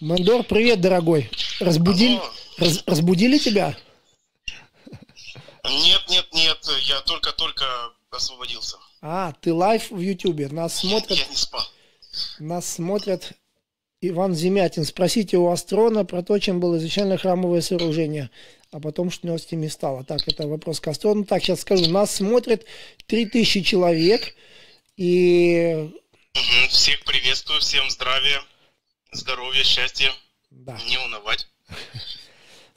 Мандор, привет, дорогой. Разбудили, раз, разбудили тебя? Нет, нет, нет, я только-только освободился. А, ты live в Ютубе. Нас смотрят... Я не спал. Нас смотрят Иван Земятин. Спросите у Астрона про то, чем было изначально храмовое сооружение, а потом что ними стало. Так, это вопрос к Астрону. Так, сейчас скажу. Нас смотрят 3000 человек. И... Всех приветствую, всем здравия, здоровья, счастья. Да. Не унывать.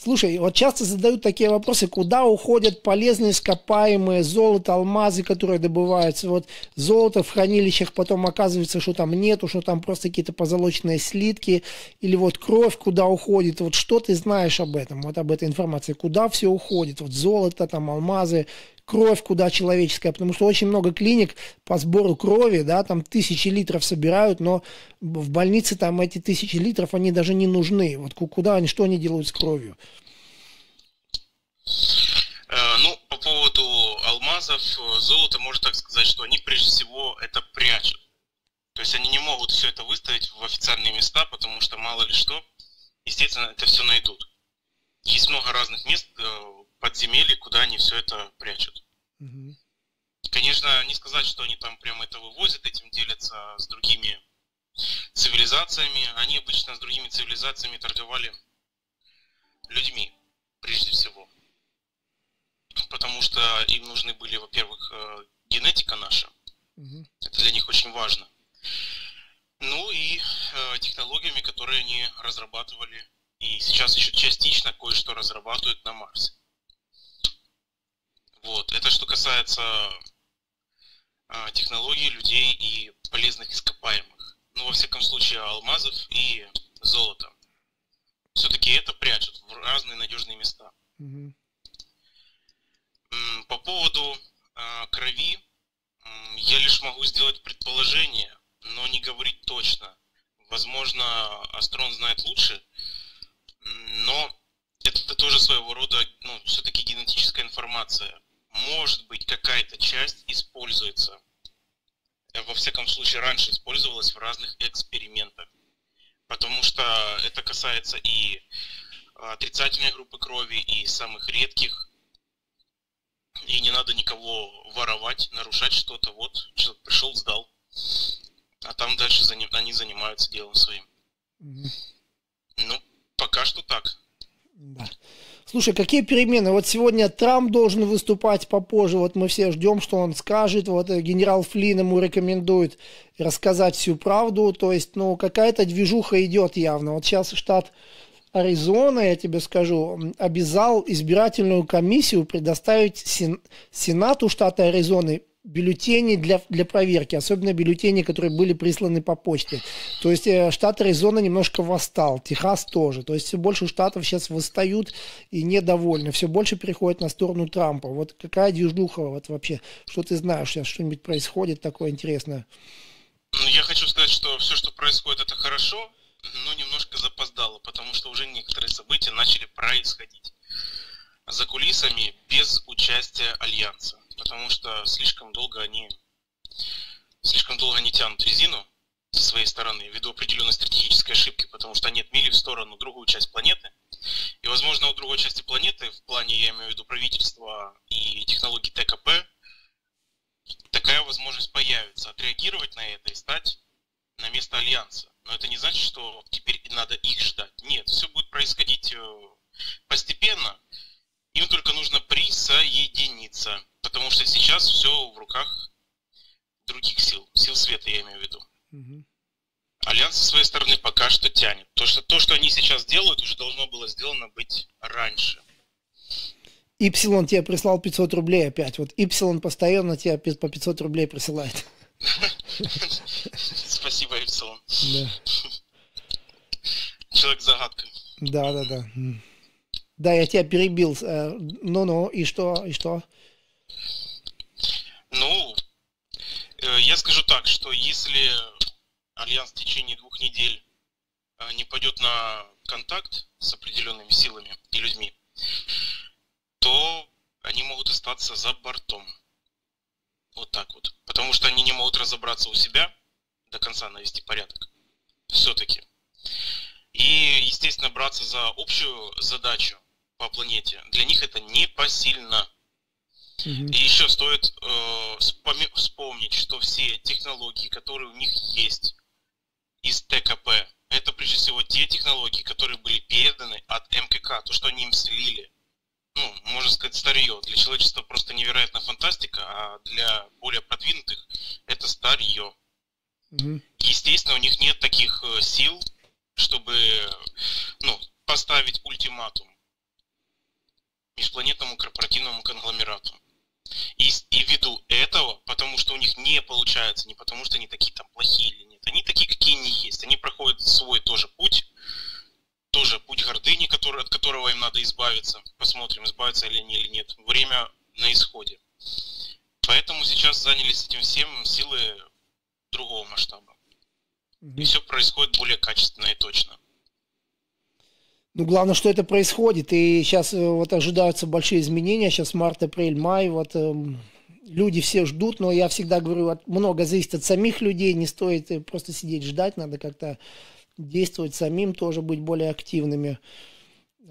Слушай, вот часто задают такие вопросы, куда уходят полезные ископаемые, золото, алмазы, которые добываются. Вот золото в хранилищах потом оказывается, что там нету, что там просто какие-то позолоченные слитки, или вот кровь куда уходит. Вот что ты знаешь об этом, вот об этой информации, куда все уходит, вот золото, там алмазы, кровь куда человеческая, потому что очень много клиник по сбору крови, да, там тысячи литров собирают, но в больнице там эти тысячи литров, они даже не нужны. Вот куда они, что они делают с кровью? Э, ну, по поводу алмазов, э, золота, можно так сказать, что они прежде всего это прячут. То есть они не могут все это выставить в официальные места, потому что мало ли что, естественно, это все найдут. Есть много разных мест, подземелья, куда они все это прячут. Угу. Конечно, не сказать, что они там прямо это вывозят, этим делятся с другими цивилизациями. Они обычно с другими цивилизациями торговали людьми, прежде всего. Потому что им нужны были, во-первых, э, генетика наша. Угу. Это для них очень важно. Ну и э, технологиями, которые они разрабатывали. И сейчас еще частично кое-что разрабатывают на Марсе. Вот. Это что касается э, технологий, людей и полезных ископаемых. Ну, во всяком случае, алмазов и золота. Все-таки это прячут в разные надежные места. Угу. По поводу э, крови, я лишь могу сделать предположение, но не говорить точно. Возможно, Астрон знает лучше, но это тоже своего рода, ну, все-таки генетическая информация может быть, какая-то часть используется. Во всяком случае, раньше использовалась в разных экспериментах. Потому что это касается и отрицательной группы крови, и самых редких. И не надо никого воровать, нарушать что-то. Вот, человек пришел, сдал. А там дальше они занимаются делом своим. Угу. Ну, пока что так. Да. Слушай, какие перемены? Вот сегодня Трамп должен выступать попозже, вот мы все ждем, что он скажет, вот э, генерал Флин ему рекомендует рассказать всю правду, то есть, ну, какая-то движуха идет явно. Вот сейчас штат Аризона, я тебе скажу, обязал избирательную комиссию предоставить сен, Сенату штата Аризоны бюллетени для, для проверки, особенно бюллетени, которые были присланы по почте. То есть э, штат Аризона немножко восстал, Техас тоже. То есть все больше штатов сейчас восстают и недовольны, все больше переходят на сторону Трампа. Вот какая движуха вот вообще, что ты знаешь сейчас, что-нибудь происходит такое интересное? Ну, я хочу сказать, что все, что происходит, это хорошо, но немножко запоздало, потому что уже некоторые события начали происходить за кулисами без участия Альянса потому что слишком долго они слишком долго они тянут резину со своей стороны ввиду определенной стратегической ошибки, потому что они отмели в сторону другую часть планеты. И, возможно, у другой части планеты, в плане, я имею в виду, правительства и технологий ТКП, такая возможность появится, отреагировать на это и стать на место Альянса. Но это не значит, что теперь надо их ждать. Нет, все будет происходить э, постепенно. Им только нужно присоединиться. Потому что сейчас все в руках других сил, сил света, я имею в виду. Угу. Альянс со своей стороны пока что тянет. То что, то, что они сейчас делают, уже должно было сделано быть раньше. Ипсилон тебе прислал 500 рублей опять. Вот Ипсилон постоянно тебе по 500 рублей присылает. Спасибо, Ипсилон. Да. Человек загадка. Да, да, да. Да, я тебя перебил. Э, ну-ну, и что, и что? Ну, э, я скажу так, что если Альянс в течение двух недель э, не пойдет на контакт с определенными силами и людьми, то они могут остаться за бортом. Вот так вот. Потому что они не могут разобраться у себя, до конца навести порядок. Все-таки. И браться за общую задачу по планете, для них это непосильно. Угу. И еще стоит э, вспомнить, что все технологии, которые у них есть из ТКП, это прежде всего те технологии, которые были переданы от МКК, то, что они им слили. Ну, можно сказать, старье. Для человечества просто невероятная фантастика, а для более продвинутых это старье. Угу. Естественно, у них нет таких э, сил, чтобы ну, поставить ультиматум межпланетному корпоративному конгломерату. И, и ввиду этого, потому что у них не получается, не потому что они такие там плохие или нет, они такие, какие они есть. Они проходят свой тоже путь, тоже путь гордыни, который, от которого им надо избавиться. Посмотрим, избавиться или не или нет. Время на исходе. Поэтому сейчас занялись этим всем силы другого масштаба. И все происходит более качественно и точно. Ну, главное, что это происходит. И сейчас э, вот ожидаются большие изменения. Сейчас март, апрель, май. Вот эм, люди все ждут, но я всегда говорю, от, много зависит от самих людей. Не стоит э, просто сидеть ждать, надо как-то действовать самим, тоже быть более активными.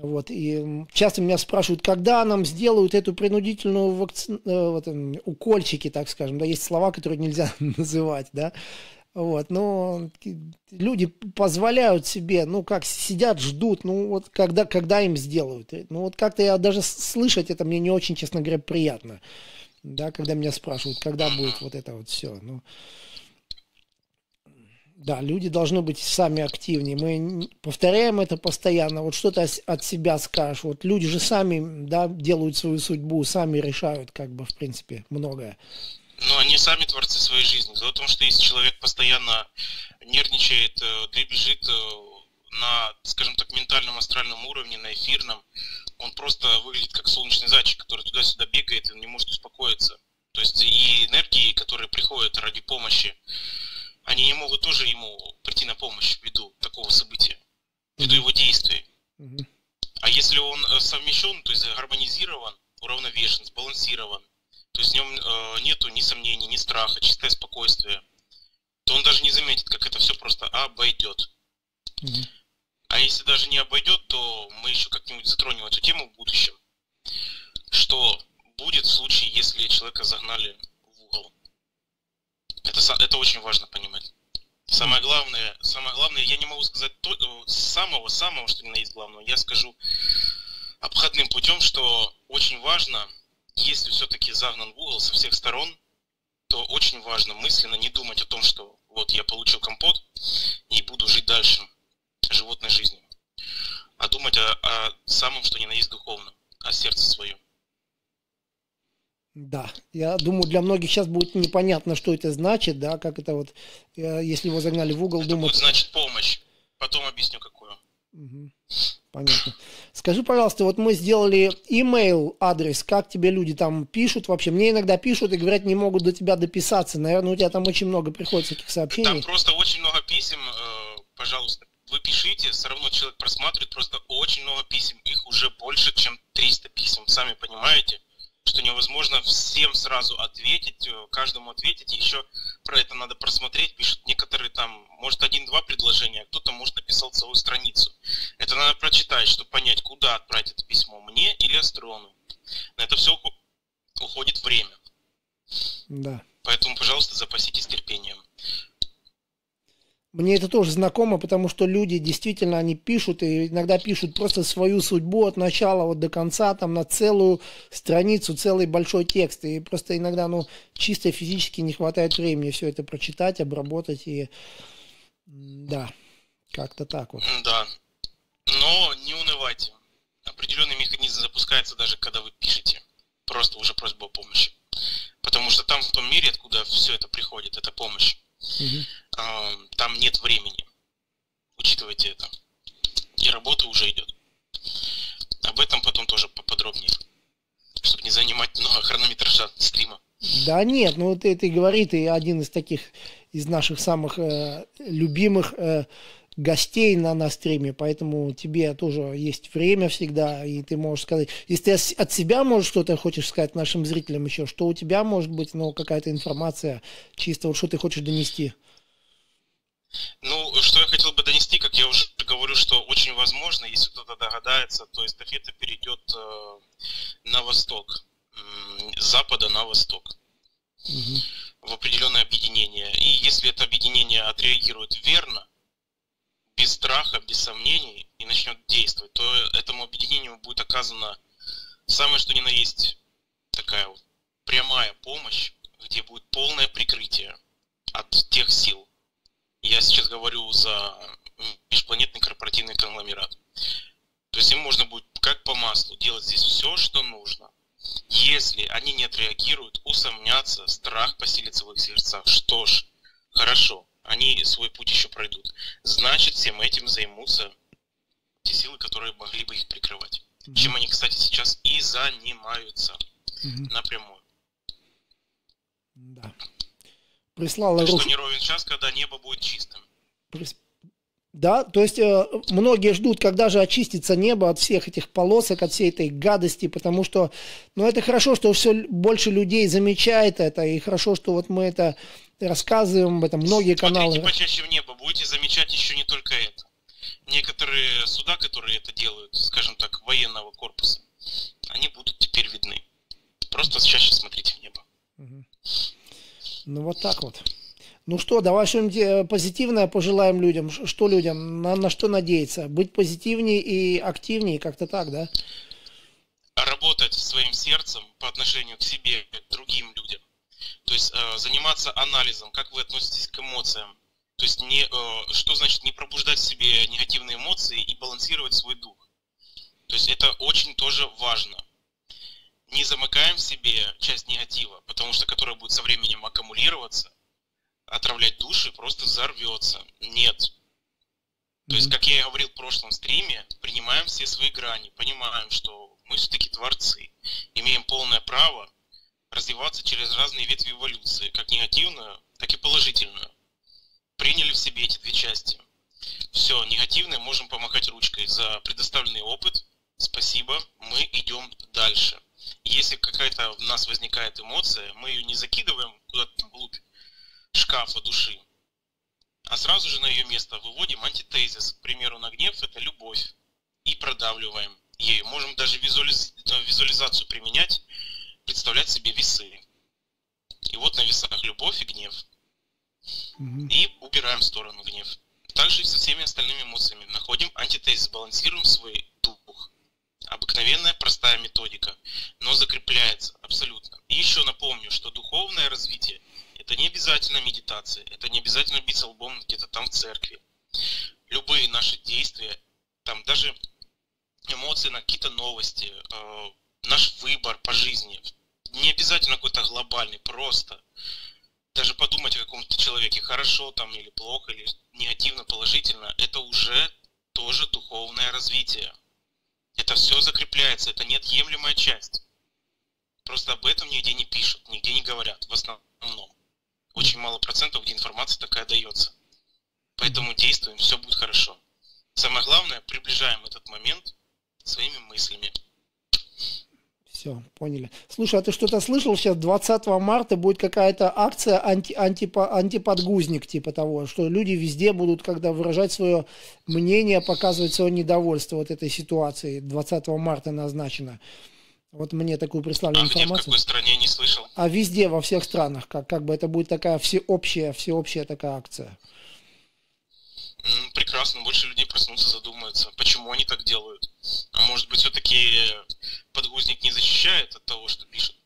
Вот, и часто меня спрашивают, когда нам сделают эту принудительную вакци... Э, вот, укольчики, так скажем, да, есть слова, которые нельзя называть, да, вот, но люди позволяют себе, ну, как сидят, ждут, ну, вот когда, когда им сделают. Ну, вот как-то я даже слышать это мне не очень, честно говоря, приятно. Да, когда меня спрашивают, когда будет вот это вот все. Ну, да, люди должны быть сами активнее. Мы повторяем это постоянно. Вот что то от себя скажешь. Вот люди же сами, да, делают свою судьбу, сами решают, как бы, в принципе, многое. Но они сами творцы своей жизни. Дело в том, что если человек постоянно нервничает, э, дребезжит э, на, скажем так, ментальном, астральном уровне, на эфирном, он просто выглядит как солнечный зайчик, который туда-сюда бегает и не может успокоиться. То есть и энергии, которые приходят ради помощи, они не могут тоже ему прийти на помощь ввиду такого события, ввиду его действий. А если он э, совмещен, то есть гармонизирован, уравновешен, сбалансирован, то есть в нем э, нету ни сомнений, ни страха, чистое спокойствие, то он даже не заметит, как это все просто обойдет. Mm-hmm. А если даже не обойдет, то мы еще как-нибудь затронем эту тему в будущем. Что будет в случае, если человека загнали в угол? Это, это очень важно понимать. Самое главное, самое главное, я не могу сказать то, самого, самого, что ни на есть главного. Я скажу обходным путем, что очень важно если все-таки загнан в угол со всех сторон, то очень важно мысленно не думать о том, что вот я получил компот и буду жить дальше животной жизнью, а думать о, о самом, что ни на есть духовном, о сердце своем. Да, я думаю, для многих сейчас будет непонятно, что это значит, да, как это вот, э, если его загнали в угол, это думать... будет значит помощь. Потом объясню, какую. Угу. Понятно. Скажи, пожалуйста, вот мы сделали email адрес, как тебе люди там пишут вообще? Мне иногда пишут и говорят, не могут до тебя дописаться. Наверное, у тебя там очень много приходит таких сообщений. Там просто очень много писем, э, пожалуйста, вы пишите, все равно человек просматривает, просто очень много писем, их уже больше, чем 300 писем, сами понимаете что невозможно всем сразу ответить, э, каждому ответить, еще про это надо просмотреть, пишут некоторые там, может один-два предложения, а кто-то может написал целую страницу. Это надо прочитать, чтобы понять, куда отправить это письмо, мне или Астрону. На это все уходит время. Да. Поэтому, пожалуйста, запаситесь терпением. Мне это тоже знакомо, потому что люди действительно, они пишут, и иногда пишут просто свою судьбу от начала вот до конца, там на целую страницу, целый большой текст. И просто иногда, ну, чисто физически не хватает времени все это прочитать, обработать. И да, как-то так вот. Да, но не унывайте. Определенный механизм запускается даже когда вы пишете. Просто уже просьба о помощи. Потому что там в том мире, откуда все это приходит, это помощь Угу. Там нет времени. Учитывайте это. И работа уже идет. Об этом потом тоже поподробнее. Чтобы не занимать много хронометража стрима. Да нет, ну ты, ты говори, ты один из таких, из наших самых э, любимых э, гостей на, на стриме, поэтому тебе тоже есть время всегда, и ты можешь сказать, если ты от себя можешь что-то хочешь сказать нашим зрителям еще, что у тебя может быть, ну, какая-то информация, чисто вот что ты хочешь донести? Ну, что я хотел бы донести, как я уже говорю, что очень возможно, если кто-то догадается, то эстафета перейдет э, на восток, с запада на восток, угу. в определенное объединение. И если это объединение отреагирует верно, без страха, без сомнений и начнет действовать, то этому объединению будет оказана самое что ни на есть такая вот прямая помощь, где будет полное прикрытие от тех сил. Я сейчас говорю за межпланетный корпоративный конгломерат. То есть им можно будет как по маслу делать здесь все, что нужно. Если они не отреагируют, усомнятся, страх поселится в их сердцах. Что ж, хорошо, они свой путь еще пройдут. Значит, всем этим займутся те силы, которые могли бы их прикрывать. Mm-hmm. Чем они, кстати, сейчас и занимаются mm-hmm. напрямую. Да. Прислала так рух... что не ровен час, когда небо будет чистым. Прис... Да, то есть э, многие ждут, когда же очистится небо от всех этих полосок, от всей этой гадости, потому что, ну, это хорошо, что все больше людей замечает это, и хорошо, что вот мы это рассказываем об этом, многие каналы. Смотрите почаще в небо, будете замечать еще не только это. Некоторые суда, которые это делают, скажем так, военного корпуса, они будут теперь видны. Просто чаще смотрите в небо. Ну, вот так вот. Ну что, давай что-нибудь э, позитивное пожелаем людям. Что людям? На, на что надеяться? Быть позитивнее и активнее, как-то так, да? Работать своим сердцем по отношению к себе, к другим людям. Есть э, заниматься анализом, как вы относитесь к эмоциям. То есть не, э, что значит не пробуждать в себе негативные эмоции и балансировать свой дух. То есть это очень тоже важно. Не замыкаем в себе часть негатива, потому что которая будет со временем аккумулироваться, отравлять души, просто взорвется. Нет. То есть, как я и говорил в прошлом стриме, принимаем все свои грани, понимаем, что мы все-таки творцы, имеем полное право развиваться через разные ветви эволюции, как негативную, так и положительную. Приняли в себе эти две части. Все, негативное можем помахать ручкой за предоставленный опыт. Спасибо, мы идем дальше. Если какая-то у нас возникает эмоция, мы ее не закидываем куда-то вглубь, шкафа души. А сразу же на ее место выводим антитезис. К примеру, на гнев – это любовь. И продавливаем ею. Можем даже визуализ... визуализацию применять, представлять себе весы. И вот на весах любовь и гнев. Угу. И убираем в сторону гнев. Также и со всеми остальными эмоциями. Находим антитезис, балансируем свой дух. Обыкновенная простая методика, но закрепляется абсолютно. И еще напомню, что духовное развитие это не обязательно медитация, это не обязательно биться лбом где-то там в церкви. Любые наши действия, там даже эмоции на какие-то новости, э, наш выбор по жизни, не обязательно какой-то глобальный, просто даже подумать о каком-то человеке, хорошо там или плохо, или негативно, положительно, это уже тоже духовное развитие. Это все закрепляется, это неотъемлемая часть. Просто об этом нигде не пишут, нигде не говорят в основном очень мало процентов, где информация такая дается. Поэтому действуем, все будет хорошо. Самое главное, приближаем этот момент своими мыслями. Все, поняли. Слушай, а ты что-то слышал? Сейчас 20 марта будет какая-то акция анти, анти, антиподгузник, типа того, что люди везде будут, когда выражать свое мнение, показывать свое недовольство вот этой ситуации. 20 марта назначено. Вот мне такую прислали а информацию. Где, в какой стране не слышал? А везде, во всех странах, как, как бы это будет такая всеобщая, всеобщая такая акция. Прекрасно, больше людей проснутся, задумаются, почему они так делают. А может быть, все-таки подгузник не защищает от того, что пишет?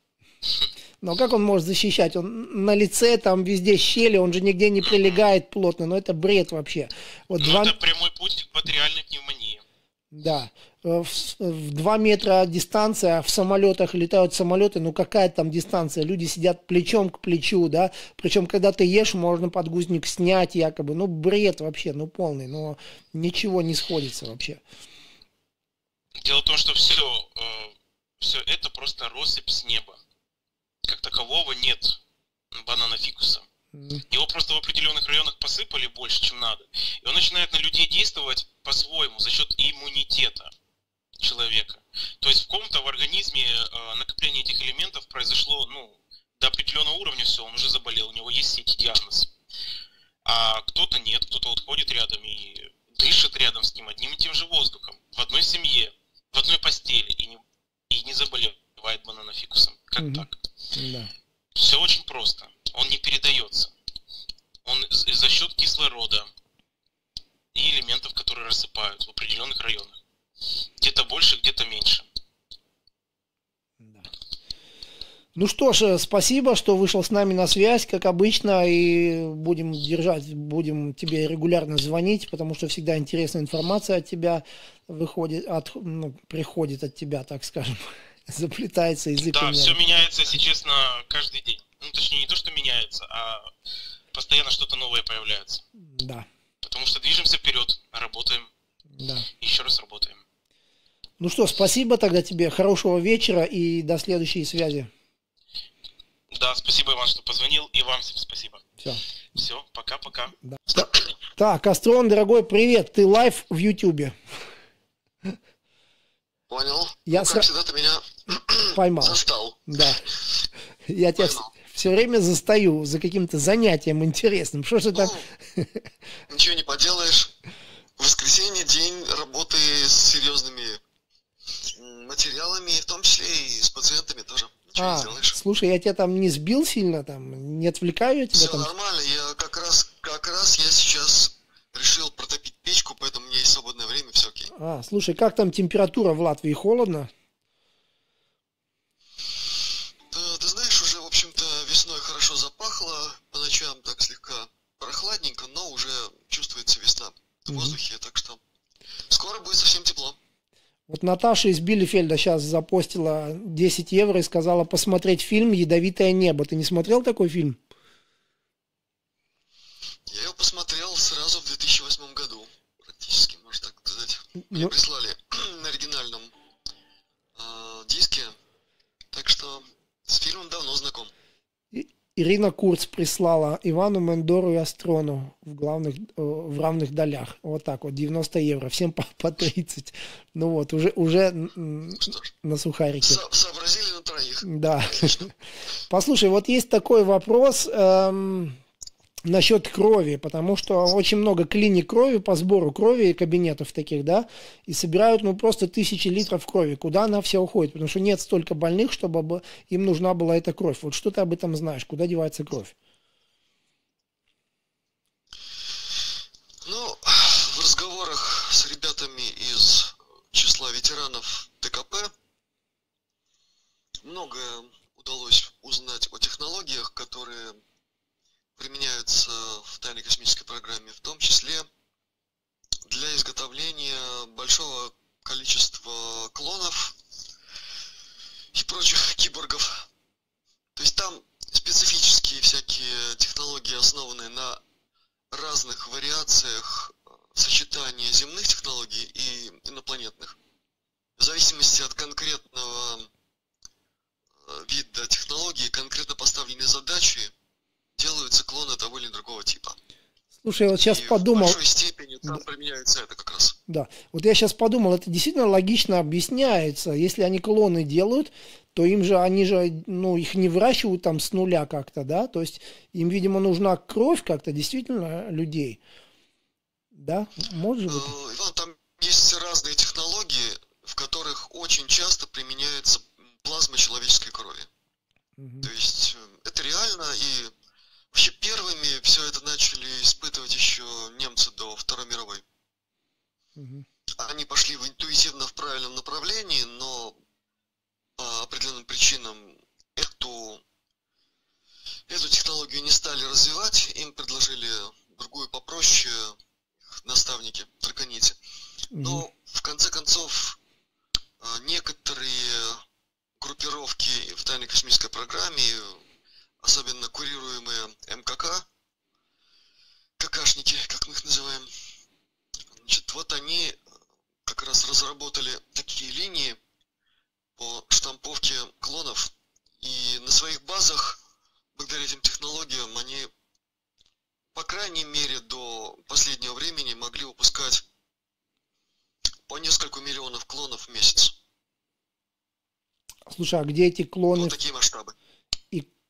Но как он может защищать? Он на лице, там везде щели, он же нигде не прилегает плотно. Но это бред вообще. Вот ну, два... это прямой путь к бактериальной пневмонии. Да. Э, в, в 2 метра дистанция, а в самолетах летают самолеты, ну какая там дистанция, люди сидят плечом к плечу, да, причем когда ты ешь, можно подгузник снять якобы, ну бред вообще, ну полный, но ничего не сходится вообще. Дело в том, что все, э, все это просто россыпь с неба. Как такового нет банана фикуса. Его просто в определенных районах посыпали больше, чем надо. И он начинает на людей действовать по-своему, за счет иммунитета человека. То есть в ком-то в организме э, накопление этих элементов произошло, ну, до определенного уровня все, он уже заболел, у него есть эти диагноз. А кто-то нет, кто-то вот ходит рядом и дышит рядом с ним одним и тем же воздухом. скажем Мгм. так. Да. Все очень просто. Он не передается. Он з- за счет кислорода и элементов, которые рассыпают в определенных районах. Где-то больше, где-то меньше. Да. Ну что ж, э, спасибо, что вышел с нами на связь, как обычно, и будем держать, будем тебе регулярно звонить, потому что всегда интересная информация от тебя выходит, от, ну, приходит от тебя, так скажем, заплетается язык. Да, все меняется, если честно, каждый день. Ну, точнее, не то, что меняется, а постоянно что-то новое появляется. Да, Потому что движемся вперед, работаем, да. еще раз работаем. Ну что, спасибо тогда тебе, хорошего вечера и до следующей связи. Да, спасибо, Иван, что позвонил, и вам всем спасибо. Все. Все, пока-пока. Да. Та- Так, Астрон, дорогой, привет, ты live в Ютубе. Понял. Я ну, сра- как всегда, ты меня Поймал. застал. Да. Я тебя Поймал. все время застаю за каким-то занятием интересным. Что же там? Ну, ничего не поделаешь. Воскресенье день работы с серьезными материалами, в том числе и с пациентами тоже. Не А, сделаешь. слушай, я тебя там не сбил сильно, там, не отвлекаю я тебя Все там. нормально. Я как раз, как раз я сейчас решил протопить печку, поэтому у меня есть свободное время, все окей. А, слушай, как там температура в Латвии? Холодно? Да, ты знаешь, уже, в общем-то, весной хорошо запахло, по ночам так слегка прохладненько, но уже чувствуется весна в Мгм. воздухе, так что скоро будет совсем тепло. Вот Наташа из Билефельда сейчас запостила 10 евро и сказала посмотреть фильм «Ядовитое небо». Ты не смотрел такой фильм? Я его посмотрел сразу в 2008 году, практически, можно так сказать. Мне Ну, прислали на оригинальном а, диске, так что с фильмом давно. Ирина Курц прислала Ивану Мендору и Астрону в главных, э, в равных долях. Вот так вот, 90 евро. Всем по, по 30. Ну вот, уже, уже на сухарике. со- сообразили на троих. Да. Послушай, вот есть такой вопрос эм, насчет крови, потому что очень много клиник крови по сбору крови, кабинетов таких, да, и собирают, ну, просто тысячи литров крови. Куда она вся уходит? Потому что нет столько больных, чтобы бы- им нужна была эта кровь. Вот что ты об этом знаешь? Куда девается кровь? Ну, в разговорах с ребятами из числа ветеранов ТКП многое удалось узнать о технологиях, которые применяются в тайной космической программе, в том числе для изготовления большого количества клонов и прочих киборгов. То есть там специфические всякие технологии, основанные на разных вариациях сочетания земных технологий и инопланетных. В зависимости от конкретного э, вида технологии, конкретно поставленной задачи, делаются клоны того или другого типа. Слушай, я вот сейчас и подумал, в большой степени там Да. применяется это как раз. да, вот я сейчас подумал, это действительно логично объясняется. Если они клоны делают, то им же, они же, ну, их не выращивают там с нуля как-то, да, то есть им, видимо, нужна кровь как-то действительно людей. Да, может быть? Э, Иван, там есть разные технологии, в которых очень часто применяется плазма человеческой крови. Мгм. То есть э, это реально, и вообще первыми все это начали испытывать еще немцы до Второй мировой. Мгм. Они пошли в интуитивно в правильном направлении, но по определенным причинам эту, эту технологию не стали развивать, им предложили другую попроще наставники, драконите. Но в конце концов э, некоторые группировки в тайной космической программе, особенно курируемые МКК, ККшники, как мы их называем, значит, вот они э, как раз разработали такие линии по штамповке клонов, и на своих базах, благодаря этим технологиям, они, по крайней мере, до последнего времени могли выпускать по несколько миллионов клонов в месяц. Слушай, а где эти клоны Вот такие масштабы.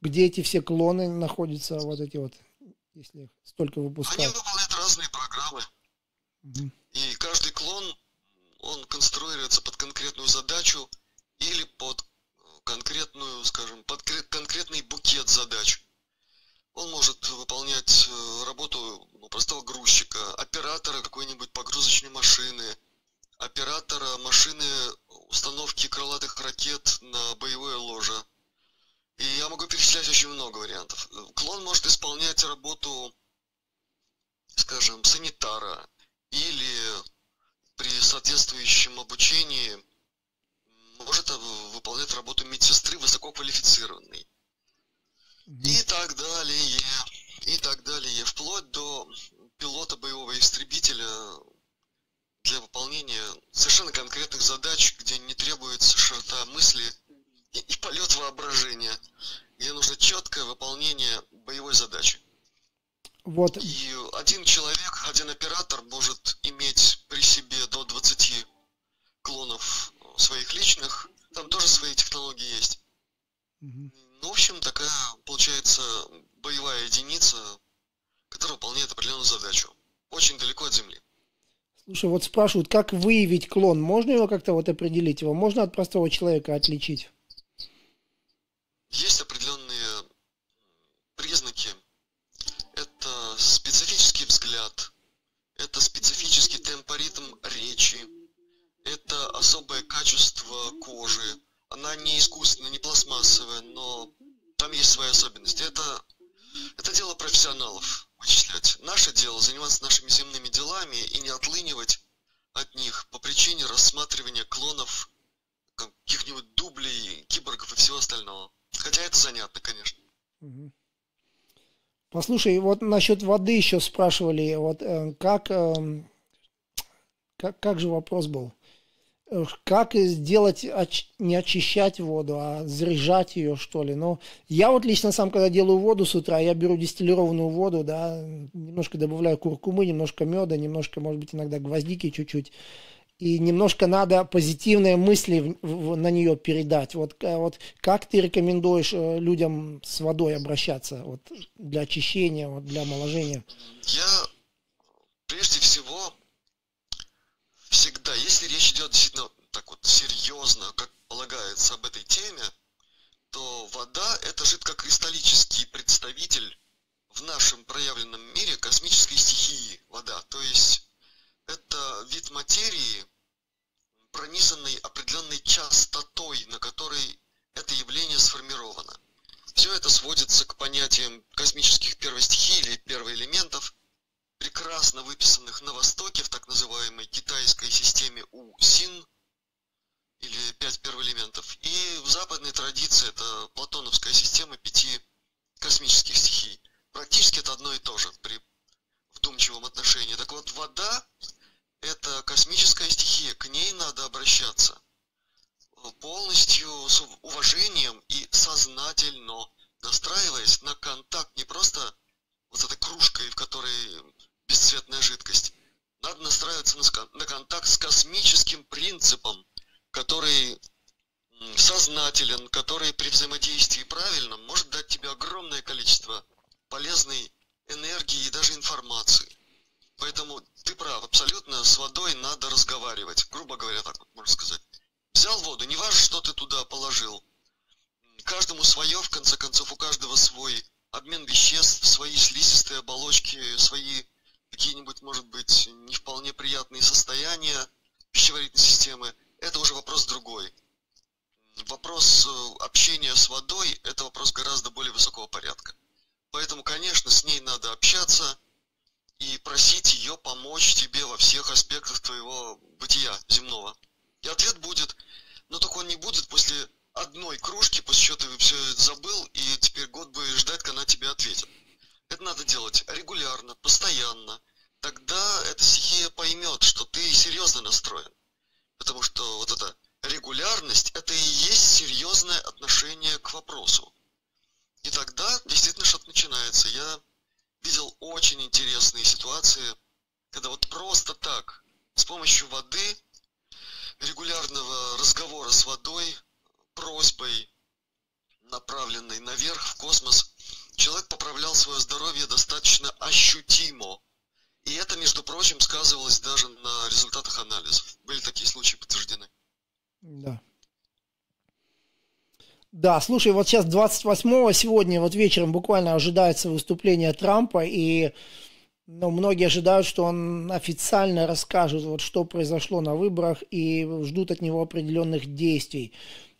Где эти все клоны находятся, вот эти вот, если их столько Они выпускают? выполняют разные программы, Мгм. и каждый клон, он конструируется под конкретную задачу или под э, конкретную, скажем, под конкретный букет задач. Он может выполнять э, работу ну, простого грузчика, оператора какой-нибудь погрузочной машины, оператора машины установки крылатых ракет на боевое ложе. И я могу перечислять очень много вариантов. Клон может исполнять работу, скажем, санитара или при соответствующем обучении может выполнять работу медсестры высококвалифицированной. И так далее, и так далее, вплоть до пилота боевого истребителя для выполнения совершенно конкретных задач, где не требуется широта мысли полет воображения, где нужно четкое выполнение боевой задачи. Вот. И один человек, один оператор может иметь при себе до 20 клонов своих личных. Там тоже свои технологии есть. Угу. Ну, в общем, такая получается боевая единица, которая выполняет определенную задачу. Очень далеко от Земли. Слушай, вот спрашивают, как выявить клон? Можно его как-то вот определить? Его можно от простого человека отличить? Есть определенные признаки. Это специфический взгляд, это специфический темпоритм речи, это особое качество кожи. Она не искусственная, не пластмассовая, но там есть свои особенности. Это, это дело профессионалов вычислять. Наше дело заниматься нашими земными делами и не отлынивать от них по причине рассматривания клонов каких-нибудь дублей, киборгов и всего остального. Хотя это занятно, конечно. Послушай, вот насчет воды еще спрашивали, вот э, как, эм, как, как же вопрос был? как сделать, не очищать воду, а заряжать ее, что ли. Но я вот лично сам, когда делаю воду с утра, я беру дистиллированную воду, да, немножко добавляю куркумы, немножко меда, немножко, может быть, иногда гвоздики чуть-чуть. И немножко надо позитивные мысли в, в, на нее передать. Вот, э, вот как ты рекомендуешь э, людям с водой обращаться вот, для очищения, вот, для омоложения? Я прежде всего всегда, если речь идет действительно так вот серьезно, как полагается об этой теме, то вода – это жидкокристаллический представитель в нашем проявленном мире космической стихии вода. То есть это вид материи, пронизанный определенной частотой, на которой это явление сформировано. Все это сводится к понятиям космических первостихий или первоэлементов – прекрасно выписанных на Востоке в так называемой китайской системе У-Син, или пять первоэлементов, и в западной традиции это платоновская система пяти космических стихий. Практически это одно и то же при вдумчивом отношении. Так вот, вода – это космическая стихия, к ней надо обращаться полностью с уважением и сознательно настраиваясь на контакт не просто вот этой кружкой, в которой бесцветная жидкость. Надо настраиваться на, контакт с космическим принципом, который сознателен, который при взаимодействии правильном может дать тебе огромное количество полезной энергии и даже информации. Поэтому ты прав, абсолютно с водой надо разговаривать. Грубо говоря, так вот можно сказать. Взял воду, не важно, что ты туда положил. Каждому свое, в конце концов, у каждого свой обмен веществ, свои слизистые оболочки, свои какие-нибудь, может быть, не вполне приятные состояния пищеварительной системы, это уже вопрос другой. Вопрос э, общения с водой – это вопрос гораздо более высокого порядка. Поэтому, конечно, с ней надо общаться и просить ее помочь тебе во всех аспектах твоего бытия земного. И ответ будет, но только он не будет после одной кружки, после чего ты все забыл, и теперь год будешь ждать, когда она тебе ответит. Это надо делать регулярно, постоянно. Тогда эта стихия поймет, что ты серьезно настроен. Потому что вот эта регулярность – это и есть серьезное отношение к вопросу. И тогда действительно что-то начинается. Я видел очень интересные ситуации, когда вот просто так, с помощью воды, регулярного разговора с водой, просьбой, направленной наверх в космос, человек поправлял свое здоровье достаточно ощутимо. И это, между прочим, сказывалось даже на результатах анализов. Были такие случаи подтверждены. Да. Да, слушай, вот сейчас 28-го сегодня, вот вечером буквально ожидается выступление Трампа, и ну, многие ожидают, что он официально расскажет, вот, что произошло на выборах, и ждут от него определенных действий.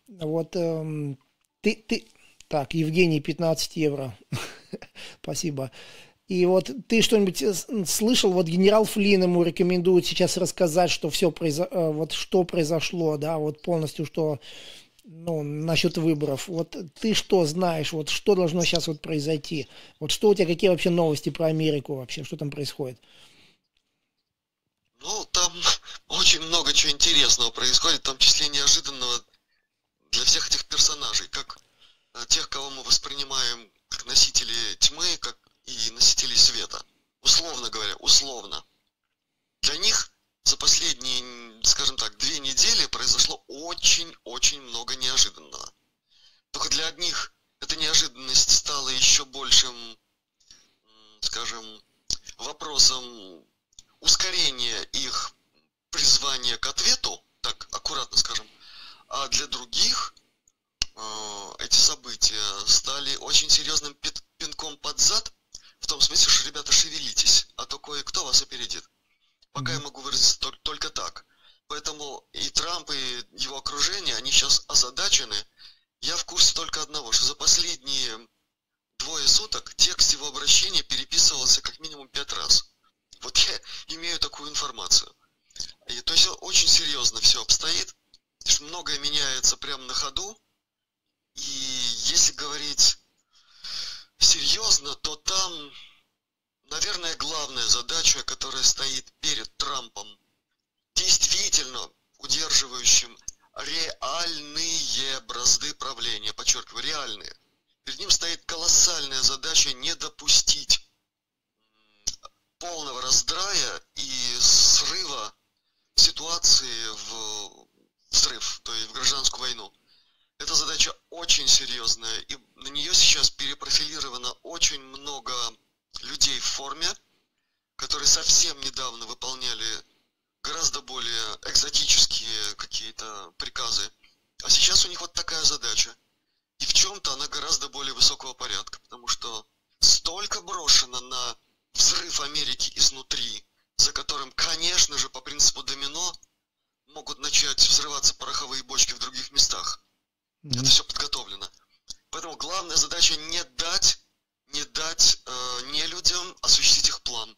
Вот эм, ты, ты... Так, Евгений, 15 евро. Спасибо. И вот ты что-нибудь э, слышал, вот генерал Флин ему рекомендует сейчас рассказать, что все произо... Э, вот что произошло, да, вот полностью, что ну, насчет выборов. Вот ты что знаешь, вот что должно сейчас вот произойти? Вот что у тебя, какие вообще новости про Америку вообще, что там происходит? Ну, там очень много чего интересного происходит, в том числе неожиданного для всех этих персонажей, как э, тех, кого мы воспринимаем как носители тьмы, как и носителей света. Условно говоря, условно. Для них за последние, скажем так, две недели произошло очень-очень много неожиданного. Только для одних эта неожиданность стала еще большим, скажем, вопросом ускорения их призвания к ответу, так аккуратно скажем, а для других э, эти события стали очень серьезным пинком под зад в том смысле, что, ребята, шевелитесь, а то кое-кто вас опередит. Пока я могу выразиться только так. Поэтому и Трамп, и его окружение, они сейчас озадачены. Я в курсе только одного, что за последние двое суток текст его обращения переписывался как минимум пять раз. Вот я имею такую информацию. И, то есть очень серьезно все обстоит, что многое меняется прямо на ходу. И если говорить серьезно, то там, наверное, главная задача, которая стоит перед Трампом, действительно удерживающим реальные бразды правления, подчеркиваю, реальные. Перед ним стоит колоссальная задача не допустить полного раздрая и срыва ситуации в взрыв, то есть в гражданскую войну. Эта задача очень серьезная, и на нее сейчас перепрофилировано очень много людей в форме, которые совсем недавно выполняли гораздо более экзотические какие-то приказы. А сейчас у них вот такая задача. И в чем-то она гораздо более высокого порядка, потому что столько брошено на взрыв Америки изнутри, за которым, конечно же, по принципу домино, могут начать взрываться пороховые бочки в других местах. Mm-hmm. Это все подготовлено. Поэтому главная задача не дать, не дать э, не людям осуществить их план.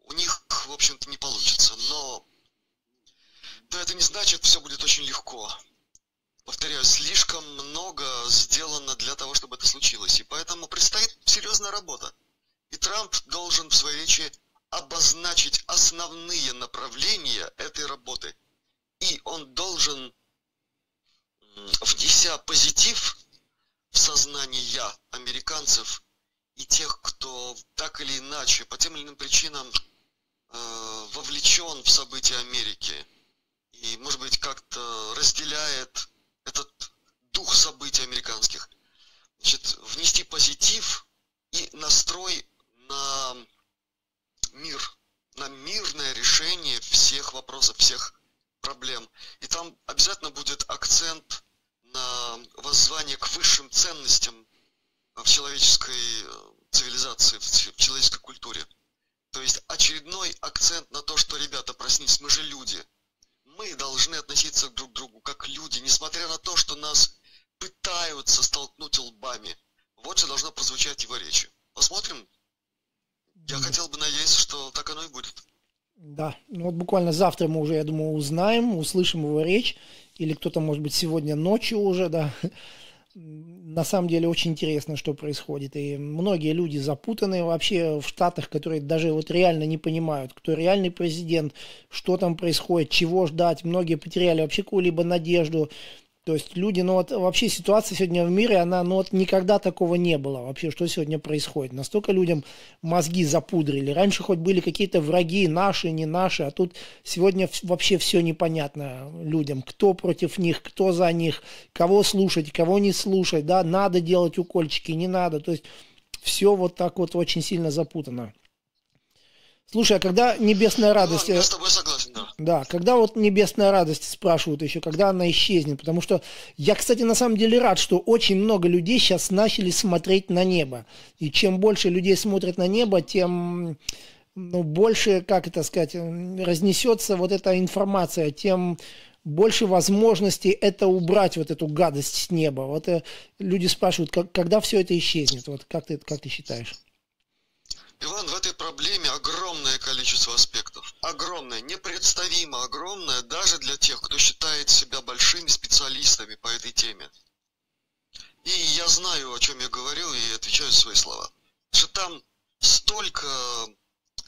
У них, в общем-то, не получится. Но да, это не значит, все будет очень легко. Повторяю, слишком много сделано для того, чтобы это случилось. И поэтому предстоит серьезная работа. И Трамп должен в своей речи обозначить основные направления этой работы. И он должен внеся позитив в сознание американцев и тех, кто так или иначе, по тем или иным причинам э, вовлечен в события Америки и, может быть, как-то разделяет этот дух событий американских. Значит, внести позитив и настрой на мир, на мирное решение всех вопросов, всех проблем. И там обязательно будет акцент на воззвание к высшим ценностям в человеческой э, цивилизации, в человеческой культуре. То есть очередной акцент на то, что, ребята, проснитесь, мы же люди. Мы должны относиться друг к другу как люди, несмотря на то, что нас пытаются столкнуть лбами. Вот что должно прозвучать его речи. Посмотрим. Я хотел бы надеяться, что так оно и будет. Да, ну вот буквально завтра мы уже, я думаю, узнаем, услышим его речь, или кто-то, может быть, сегодня ночью уже, да. На самом деле очень интересно, что происходит. И многие люди запутаны вообще в Штатах, которые даже вот реально не понимают, кто реальный президент, что там происходит, чего ждать. Многие потеряли вообще какую-либо надежду. То есть люди, ну вот вообще ситуация сегодня в мире, она, ну вот никогда такого не было вообще, что сегодня происходит. Настолько людям мозги запудрили. Раньше хоть были какие-то враги, наши, не наши, а тут сегодня вообще все непонятно людям. Кто против них, кто за них, кого слушать, кого не слушать, да, надо делать укольчики, не надо. То есть все вот так вот очень сильно запутано. Слушай, а когда небесная радость... Ну, я с тобой согласен, да. Да, когда вот небесная радость спрашивают еще, когда она исчезнет, потому что я, кстати, на самом деле рад, что очень много людей сейчас начали смотреть на небо, и чем больше людей смотрят на небо, тем ну, больше, как это сказать, разнесется вот эта информация, тем больше возможностей это убрать, вот эту гадость с неба. Вот э, люди спрашивают, как, когда все это исчезнет, вот как ты, как ты считаешь? Иван, в этой проблеме огромное количество аспектов. Огромное, непредставимо огромное, даже для тех, кто считает себя большими специалистами по этой теме. И я знаю, о чем я говорю, и отвечаю свои слова. Что там столько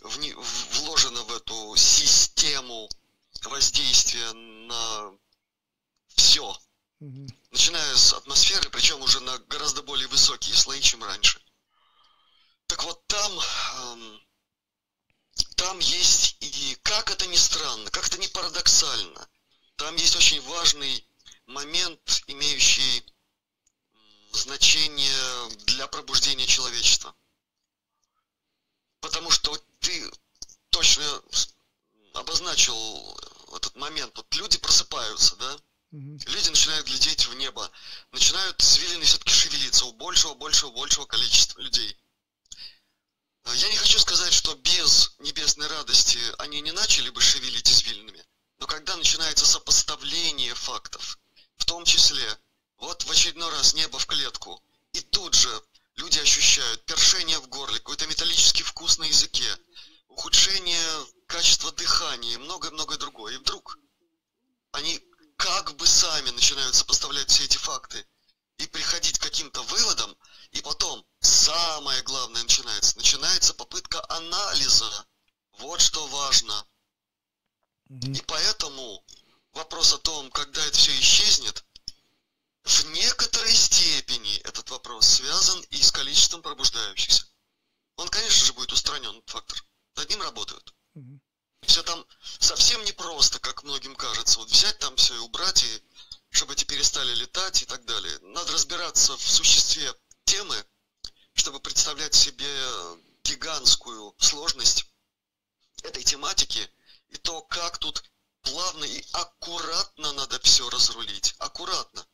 вложено в эту систему воздействия на все. Угу. Начиная с атмосферы, причем уже на гораздо более высокие слои, чем раньше. Так вот там, эм, там есть, и как это ни странно, как это ни парадоксально, там есть очень важный момент, имеющий значение для пробуждения человечества. Потому что ты точно обозначил этот момент. Вот люди просыпаются, да? Угу. Люди начинают глядеть в небо, начинают извилины все-таки шевелиться у большего, большего, большего количества людей. А я не хочу сказать, что без небесной радости они не начали бы шевелить извилинами, но когда начинается сопоставление фактов, в том числе, вот в очередной раз небо в клетку, и тут же люди ощущают першение в горле, какой-то металлический вкус на языке, ухудшение качества дыхания и многое-многое другое. И вдруг они как бы сами начинают сопоставлять все эти факты и приходить к каким-то выводам, и потом самое главное начинается. Начинается попытка анализа. Вот что важно. И поэтому вопрос о том, когда это все исчезнет, в некоторой степени этот вопрос связан и с количеством пробуждающихся. Он, конечно же, будет устранен, этот фактор. Над ним работают. Угу. Все там совсем непросто, как многим кажется. Вот взять там все и убрать, и чтобы эти перестали летать и так далее. Надо разбираться в существе темы, чтобы представлять себе гигантскую сложность этой тематики и то, как тут плавно и аккуратно надо все разрулить. Аккуратно.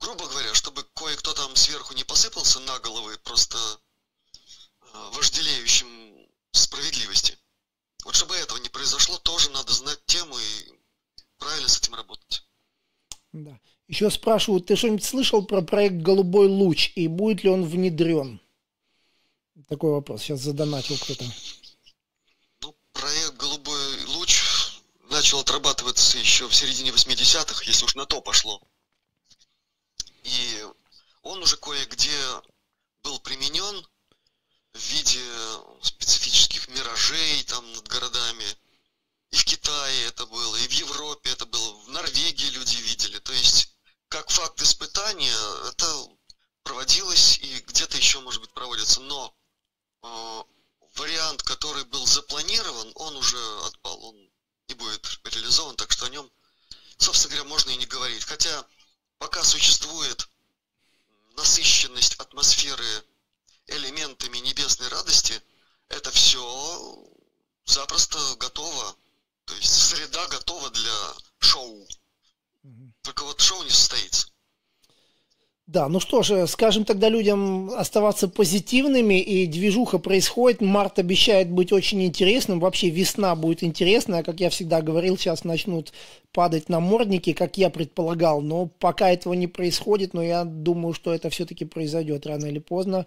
Грубо говоря, чтобы кое-кто там сверху не посыпался на головы просто э, вожделеющим справедливости. Вот чтобы этого не произошло, тоже надо знать тему и правильно с этим работать. Да. Еще спрашивают, ты что-нибудь слышал про проект «Голубой луч» и будет ли он внедрен? Такой вопрос. Сейчас задонатил кто-то. Ну, проект «Голубой луч» начал отрабатываться еще в середине 80-х, если уж на то пошло. И он уже кое-где был применен в виде специфических миражей там над городами. И в Китае это было, и в Европе это было, в Норвегии люди видели. То есть, как факт испытания, это проводилось и где-то еще, может быть, проводится. Но э, вариант, который был запланирован, он уже отпал, он не будет реализован, так что о нем, собственно говоря, можно и не говорить. Хотя пока существует насыщенность атмосферы элементами небесной радости, это все запросто готово. То есть среда готова для шоу. Только вот шоу не состоится. Да, ну что же, скажем тогда людям оставаться позитивными, и движуха происходит, март обещает быть очень интересным, вообще весна будет интересная, как я всегда говорил, сейчас начнут падать намордники, как я предполагал, но пока этого не происходит, но я думаю, что это все-таки произойдет рано или поздно.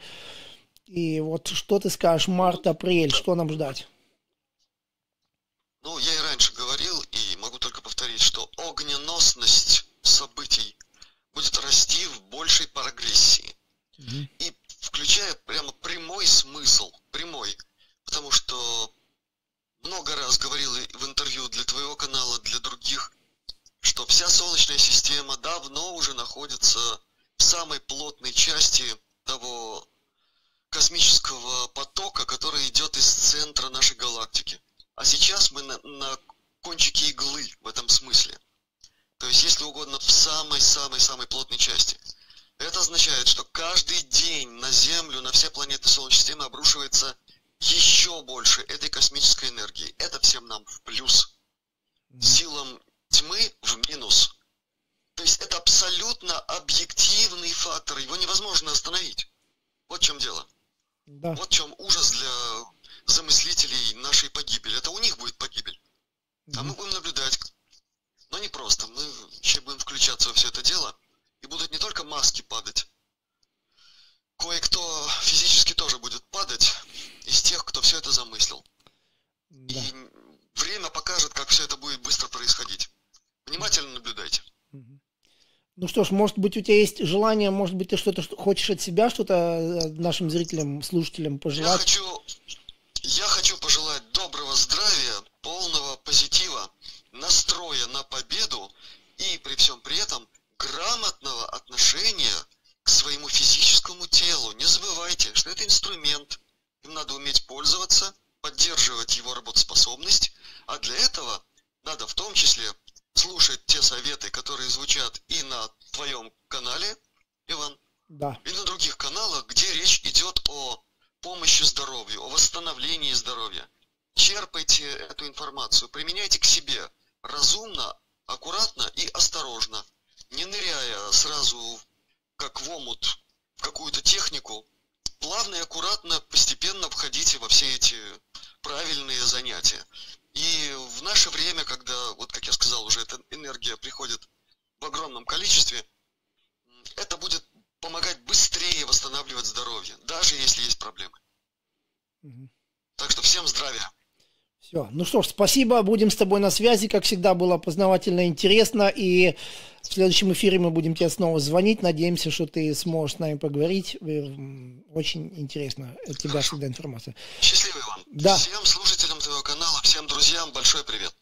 И вот что ты скажешь, март, апрель, что нам ждать? Ну, я и раньше говорил, и могу только повторить, что огненосность событий будет расти в большей прогрессии. Mm-hmm. И включая прямо прямой смысл, прямой. Потому что много раз говорил в интервью для твоего канала, для других, что вся Солнечная система давно уже находится в самой плотной части того космического потока, который идет из центра нашей галактики. А сейчас мы на, на кончике иглы в этом смысле то есть, если угодно, в самой-самой-самой плотной части. Это означает, что каждый день на Землю, на все планеты Солнечной системы обрушивается еще больше этой космической энергии. Это всем нам в плюс. силам тьмы в минус. То есть это абсолютно объективный фактор, его невозможно остановить. Вот в чем дело. Да. Вот в чем ужас для замыслителей нашей погибели. Это у них будет погибель. А мы будем наблюдать. Но не просто. Мы еще будем включаться во все это дело. И будут не только маски падать. Кое-кто физически тоже будет падать из тех, кто все это замыслил. Да. И время покажет, как все это будет быстро происходить. Внимательно наблюдайте. Ну что ж, может быть, у тебя есть желание, может быть, ты что-то хочешь от себя, что-то э, нашим зрителям, слушателям пожелать? Я хочу, я хочу пожелать доброго здравия, полного позитива, настроя на победу и при всем при этом грамотного отношения к своему физическому телу. Не забывайте, что это инструмент, им надо уметь пользоваться, поддерживать его работоспособность, а для этого надо в том числе слушать те советы, которые звучат и на твоем канале, Иван, да. и на других каналах, где речь идет о помощи здоровью, о восстановлении здоровья. Черпайте эту информацию, применяйте к себе разумно, аккуратно и осторожно, не ныряя сразу как в омут в какую-то технику, плавно и аккуратно, постепенно входите во все эти правильные занятия. И в наше время, когда, вот как я сказал, уже эта энергия приходит в огромном количестве, это будет помогать быстрее восстанавливать здоровье, даже если есть проблемы. Угу. Так что всем здравия. Все. Ну что ж, спасибо. Будем с тобой на связи. Как всегда, было познавательно интересно. И в следующем эфире мы будем тебе снова звонить. Надеемся, что ты сможешь с нами поговорить. Очень интересно от тебя всегда информация. Счастливый вам. Да. Всем слушателям твоего канала, всем друзьям большой привет.